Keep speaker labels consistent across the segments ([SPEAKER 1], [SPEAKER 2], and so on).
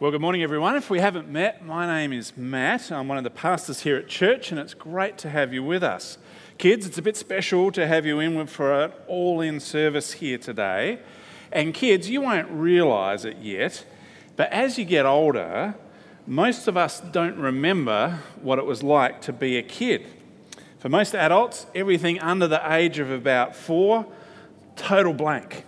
[SPEAKER 1] Well, good morning, everyone. If we haven't met, my name is Matt. I'm one of the pastors here at church, and it's great to have you with us. Kids, it's a bit special to have you in for an all in service here today. And kids, you won't realise it yet, but as you get older, most of us don't remember what it was like to be a kid. For most adults, everything under the age of about four, total blank.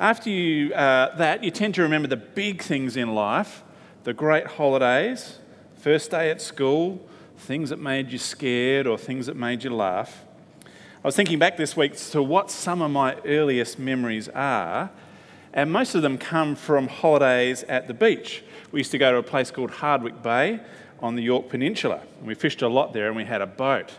[SPEAKER 1] After you, uh, that, you tend to remember the big things in life the great holidays, first day at school, things that made you scared or things that made you laugh. I was thinking back this week to what some of my earliest memories are, and most of them come from holidays at the beach. We used to go to a place called Hardwicke Bay on the Yorke Peninsula, and we fished a lot there and we had a boat.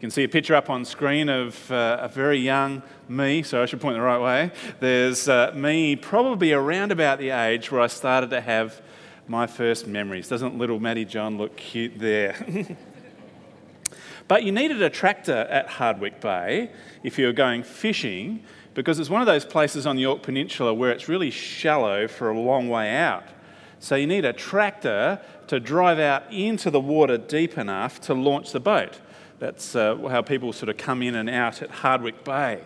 [SPEAKER 1] You can see a picture up on screen of uh, a very young me, so I should point the right way. There's uh, me probably around about the age where I started to have my first memories. Doesn't little Maddie John look cute there? but you needed a tractor at Hardwicke Bay if you were going fishing because it's one of those places on the Yorke Peninsula where it's really shallow for a long way out. So you need a tractor to drive out into the water deep enough to launch the boat. That's uh, how people sort of come in and out at Hardwicke Bay.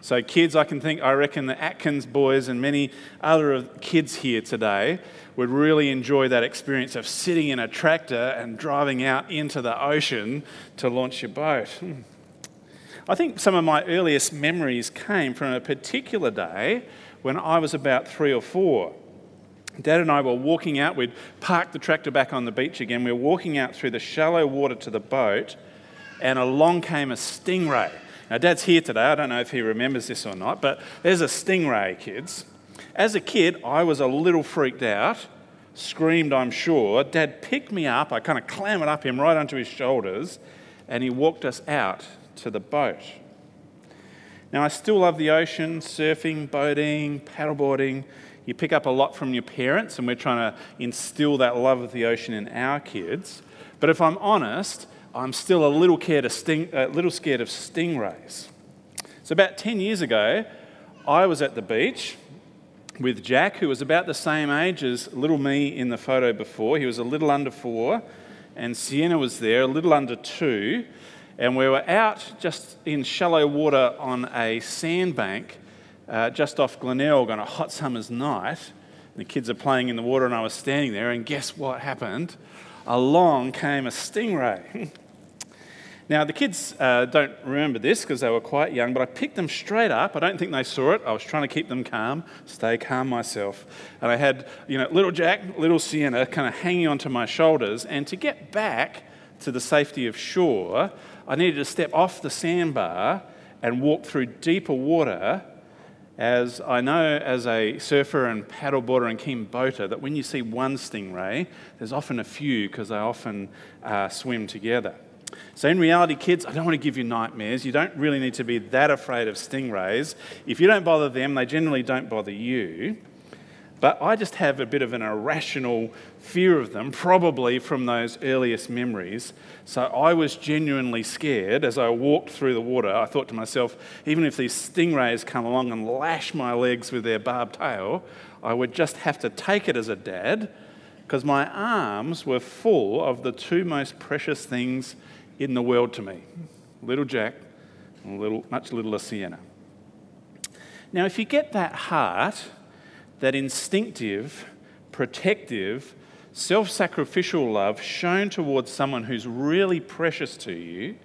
[SPEAKER 1] So, kids, I can think, I reckon the Atkins boys and many other kids here today would really enjoy that experience of sitting in a tractor and driving out into the ocean to launch your boat. Hmm. I think some of my earliest memories came from a particular day when I was about three or four. Dad and I were walking out, we'd parked the tractor back on the beach again. We were walking out through the shallow water to the boat, and along came a stingray. Now, Dad's here today. I don't know if he remembers this or not, but there's a stingray, kids. As a kid, I was a little freaked out, screamed, I'm sure. Dad picked me up. I kind of clambered up him right onto his shoulders, and he walked us out to the boat. Now, I still love the ocean, surfing, boating, paddleboarding. You pick up a lot from your parents, and we're trying to instill that love of the ocean in our kids. But if I'm honest, I'm still a little scared of, sting, little scared of stingrays. So, about 10 years ago, I was at the beach with Jack, who was about the same age as little me in the photo before. He was a little under four, and Sienna was there, a little under two. And we were out just in shallow water on a sandbank uh, just off Glenelg on a hot summer's night. The kids are playing in the water, and I was standing there, and guess what happened? Along came a stingray. Now, the kids uh, don't remember this because they were quite young, but I picked them straight up. I don't think they saw it. I was trying to keep them calm, stay calm myself. And I had, you know, little Jack, little Sienna kind of hanging onto my shoulders. And to get back to the safety of shore, I needed to step off the sandbar and walk through deeper water. As I know as a surfer and paddleboarder and keen boater, that when you see one stingray, there's often a few because they often uh, swim together. So, in reality, kids, I don't want to give you nightmares. You don't really need to be that afraid of stingrays. If you don't bother them, they generally don't bother you. But I just have a bit of an irrational fear of them, probably from those earliest memories. So I was genuinely scared as I walked through the water. I thought to myself, even if these stingrays come along and lash my legs with their barbed tail, I would just have to take it as a dad because my arms were full of the two most precious things in the world to me little Jack little, much littler Sienna. Now, if you get that heart, that instinctive, protective, self sacrificial love shown towards someone who's really precious to you,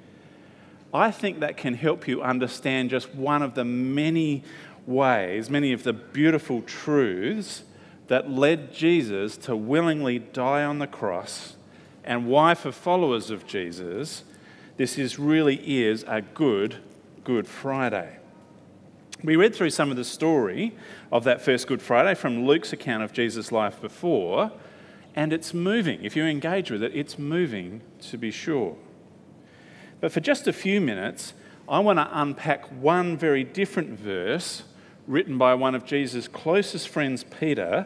[SPEAKER 1] I think that can help you understand just one of the many ways, many of the beautiful truths that led Jesus to willingly die on the cross and why, for followers of Jesus, this is really is a good Good Friday. We read through some of the story of that first Good Friday from Luke's account of Jesus' life before, and it's moving. If you engage with it, it's moving to be sure. But for just a few minutes, I want to unpack one very different verse written by one of Jesus' closest friends, Peter,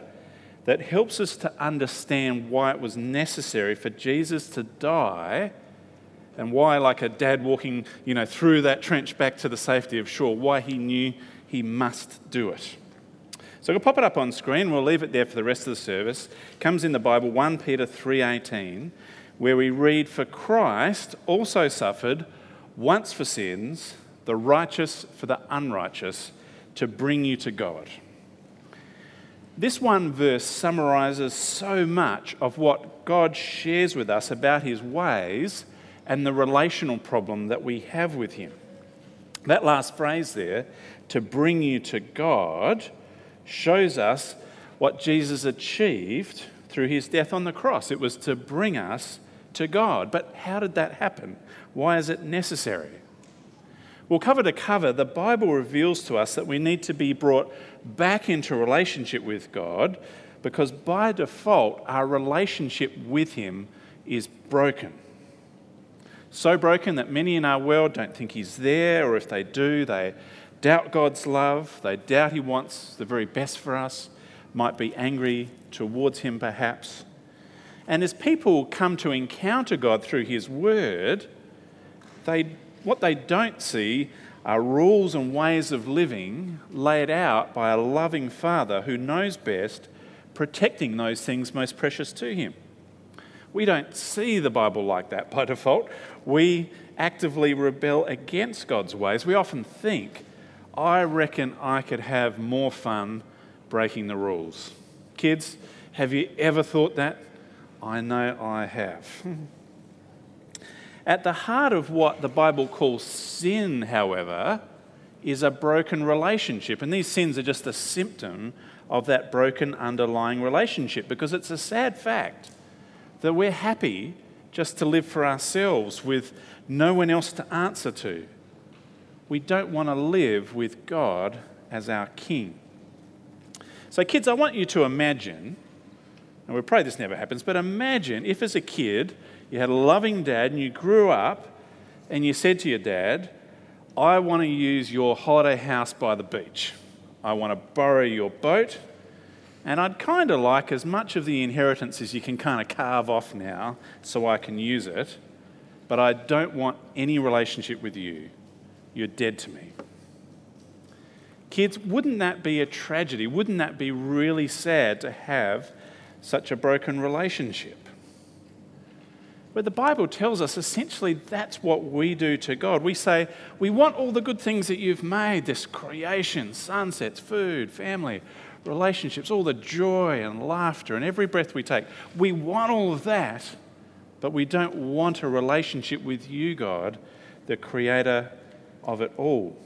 [SPEAKER 1] that helps us to understand why it was necessary for Jesus to die and why, like a dad walking you know, through that trench back to the safety of shore, why he knew he must do it. So we'll pop it up on screen. We'll leave it there for the rest of the service. It comes in the Bible, 1 Peter 3:18, where we read, "For Christ also suffered once for sins, the righteous for the unrighteous, to bring you to God." This one verse summarizes so much of what God shares with us about his ways and the relational problem that we have with him. That last phrase there, to bring you to God, shows us what Jesus achieved through his death on the cross. It was to bring us to God. But how did that happen? Why is it necessary? Well, cover to cover, the Bible reveals to us that we need to be brought back into relationship with God because by default, our relationship with Him is broken. So broken that many in our world don't think He's there, or if they do, they doubt God's love, they doubt He wants the very best for us, might be angry towards Him perhaps. And as people come to encounter God through His Word, they, what they don't see are rules and ways of living laid out by a loving Father who knows best, protecting those things most precious to Him. We don't see the Bible like that by default. We actively rebel against God's ways. We often think I reckon I could have more fun breaking the rules. Kids, have you ever thought that? I know I have. At the heart of what the Bible calls sin, however, is a broken relationship. And these sins are just a symptom of that broken underlying relationship because it's a sad fact that we're happy just to live for ourselves with no one else to answer to we don't want to live with God as our King. So, kids, I want you to imagine, and we pray this never happens, but imagine if as a kid you had a loving dad and you grew up and you said to your dad, I want to use your holiday house by the beach. I want to borrow your boat, and I'd kind of like as much of the inheritance as you can kind of carve off now so I can use it, but I don't want any relationship with you. You're dead to me. Kids, wouldn't that be a tragedy? Wouldn't that be really sad to have such a broken relationship? But the Bible tells us essentially that's what we do to God. We say, We want all the good things that you've made this creation, sunsets, food, family, relationships, all the joy and laughter and every breath we take. We want all of that, but we don't want a relationship with you, God, the creator of it all.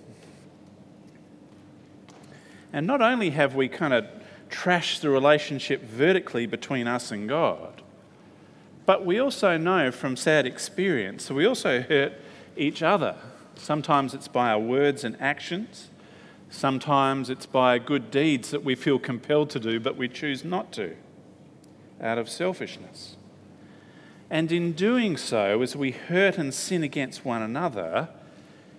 [SPEAKER 1] And not only have we kind of trashed the relationship vertically between us and God, but we also know from sad experience, we also hurt each other. Sometimes it's by our words and actions. Sometimes it's by good deeds that we feel compelled to do, but we choose not to out of selfishness. And in doing so, as we hurt and sin against one another,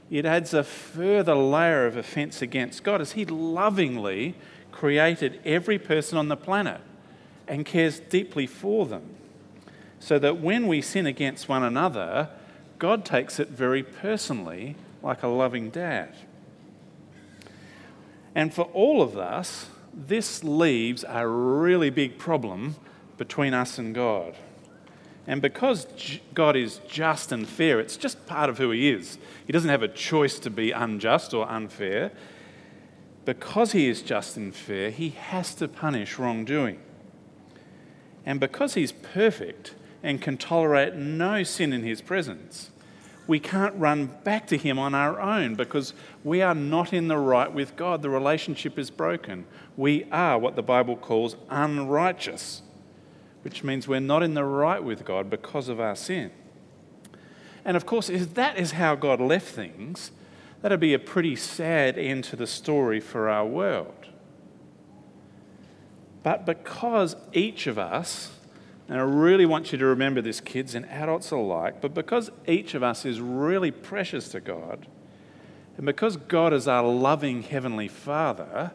[SPEAKER 1] it adds a further layer of offense against God as He lovingly created every person on the planet and cares deeply for them. So that when we sin against one another, God takes it very personally, like a loving dad. And for all of us, this leaves a really big problem between us and God. And because God is just and fair, it's just part of who He is. He doesn't have a choice to be unjust or unfair. Because He is just and fair, He has to punish wrongdoing. And because He's perfect and can tolerate no sin in His presence, we can't run back to Him on our own because we are not in the right with God. The relationship is broken. We are what the Bible calls unrighteous which means we're not in the right with God because of our sin. And of course, if that is how God left things, that'd be a pretty sad end to the story for our world. But because each of us, and I really want you to remember this, kids and adults alike, but because each of us is really precious to God, and because God is our loving Heavenly Father,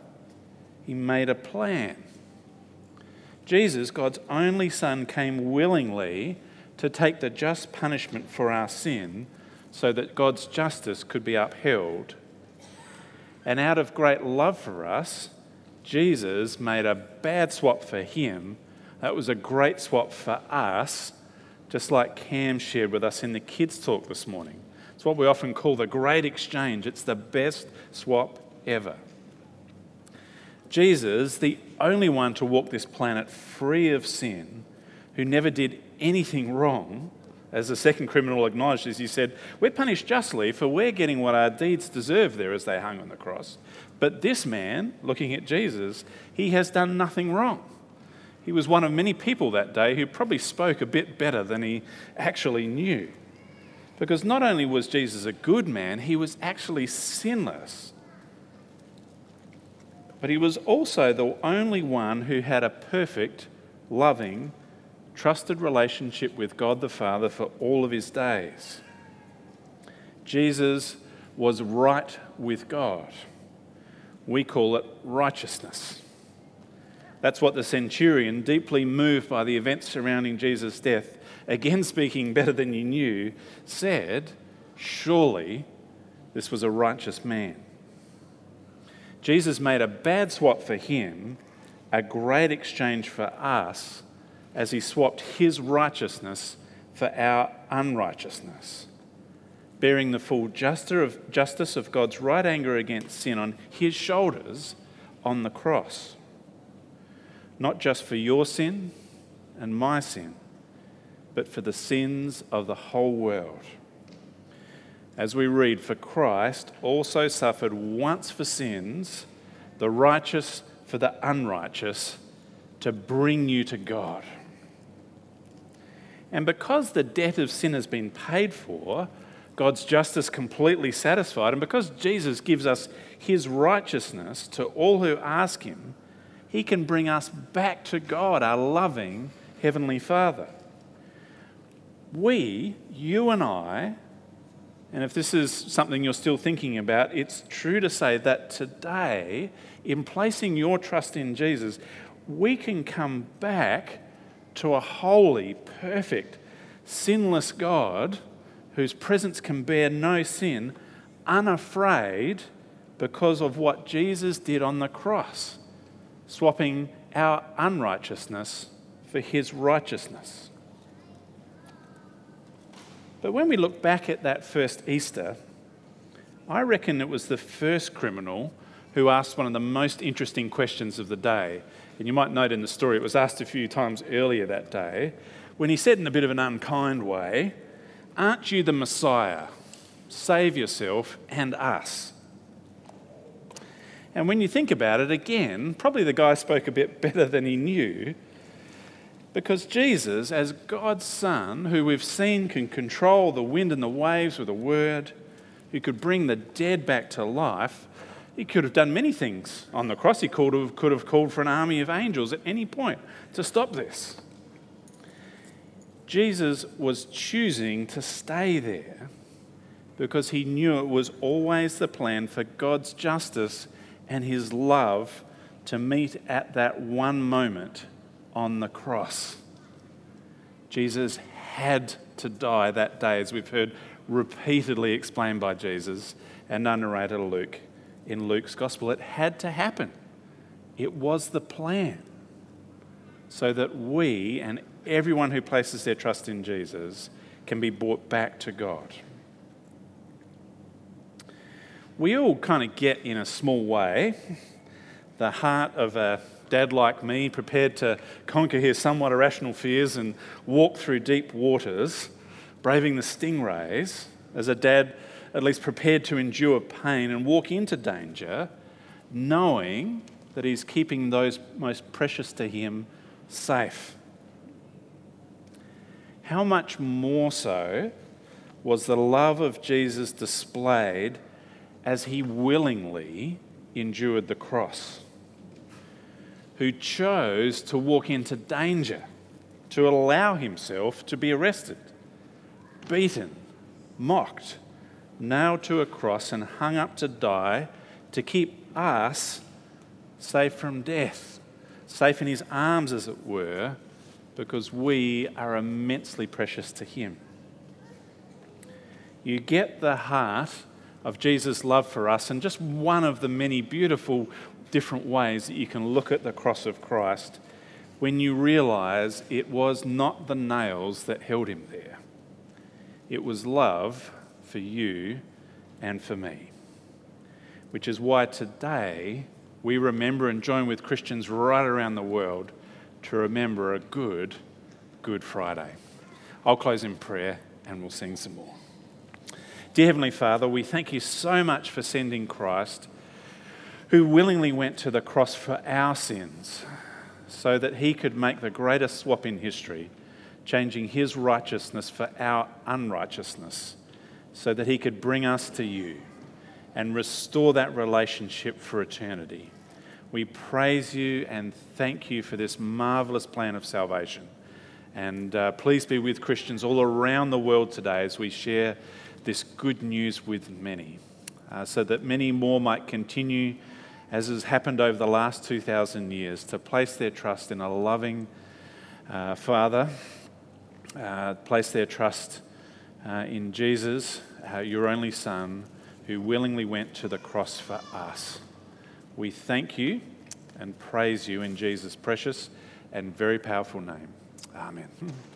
[SPEAKER 1] He made a plan. Jesus, God's only Son, came willingly to take the just punishment for our sin so that God's justice could be upheld. And out of great love for us, Jesus made a bad swap for him. That was a great swap for us, just like Cam shared with us in the kids' talk this morning. It's what we often call the great exchange. It's the best swap ever. Jesus, the only one to walk this planet free of sin, who never did anything wrong, as the second criminal acknowledged as he said, We're punished justly, for we're getting what our deeds deserve there as they hung on the cross. But this man, looking at Jesus, he has done nothing wrong. He was one of many people that day who probably spoke a bit better than he actually knew. Because not only was Jesus a good man, he was actually sinless. But he was also the only one who had a perfect, loving, trusted relationship with God the Father for all of his days. Jesus was right with God. We call it righteousness. That's what the centurion, deeply moved by the events surrounding Jesus' death, again speaking better than you knew, said, Surely this was a righteous man. Jesus made a bad swap for him, a great exchange for us, as he swapped his righteousness for our unrighteousness, bearing the full justice of God's right anger against sin on his shoulders on the cross. Not just for your sin and my sin, but for the sins of the whole world. As we read, for Christ also suffered once for sins, the righteous for the unrighteous, to bring you to God. And because the debt of sin has been paid for, God's justice completely satisfied, and because Jesus gives us his righteousness to all who ask him, he can bring us back to God, our loving Heavenly Father. We, you and I, and if this is something you're still thinking about, it's true to say that today, in placing your trust in Jesus, we can come back to a holy, perfect, sinless God whose presence can bear no sin, unafraid because of what Jesus did on the cross, swapping our unrighteousness for his righteousness. But when we look back at that first Easter, I reckon it was the first criminal who asked one of the most interesting questions of the day. And you might note in the story, it was asked a few times earlier that day, when he said in a bit of an unkind way, Aren't you the Messiah? Save yourself and us. And when you think about it again, probably the guy spoke a bit better than he knew because Jesus, as God's Son, who we've seen can control the wind and the waves with a word, who could bring the dead back to life, he could have done many things on the cross. He could have, could have called for an army of angels at any point to stop this. Jesus was choosing to stay there because he knew it was always the plan for God's justice and his love to meet at that one moment on the cross. Jesus had to die that day, as we've heard repeatedly explained by Jesus and our narrator Luke in Luke's gospel. It had to happen, it was the plan so that we and everyone who places their trust in Jesus can be brought back to God. We all kind of get, in a small way, the heart of a dad like me, prepared to conquer his somewhat irrational fears and walk through deep waters, braving the stingrays, as a dad at least prepared to endure pain and walk into danger, knowing that he's keeping those most precious to him safe. How much more so was the love of Jesus displayed as he willingly endured the cross? who chose to walk into danger, to allow himself to be arrested, beaten, mocked, nailed to a cross, and hung up to die to keep us safe from death, safe in his arms, as it were, because we are immensely precious to him. You get the heart of Jesus' love for us, and just one of the many beautiful different ways that you can look at the cross of Christ when you realize it was not the nails that held him there, it was love for you and for me. Which is why today we remember and join with Christians right around the world to remember a good Good Friday. I'll close in prayer and we'll sing some more. Dear Heavenly Father, we thank you so much for sending Christ, who willingly went to the cross for our sins, so that he could make the greatest swap in history, changing his righteousness for our unrighteousness, so that he could bring us to you and restore that relationship for eternity. We praise you and thank you for this marvelous plan of salvation. And uh, please be with Christians all around the world today as we share this good news with many, uh, so that many more might continue, as has happened over the last 2,000 years, to place their trust in a loving uh, Father, uh, place their trust uh, in Jesus, uh, your only Son, who willingly went to the cross for us. We thank you and praise you in Jesus' precious and very powerful name. Amen.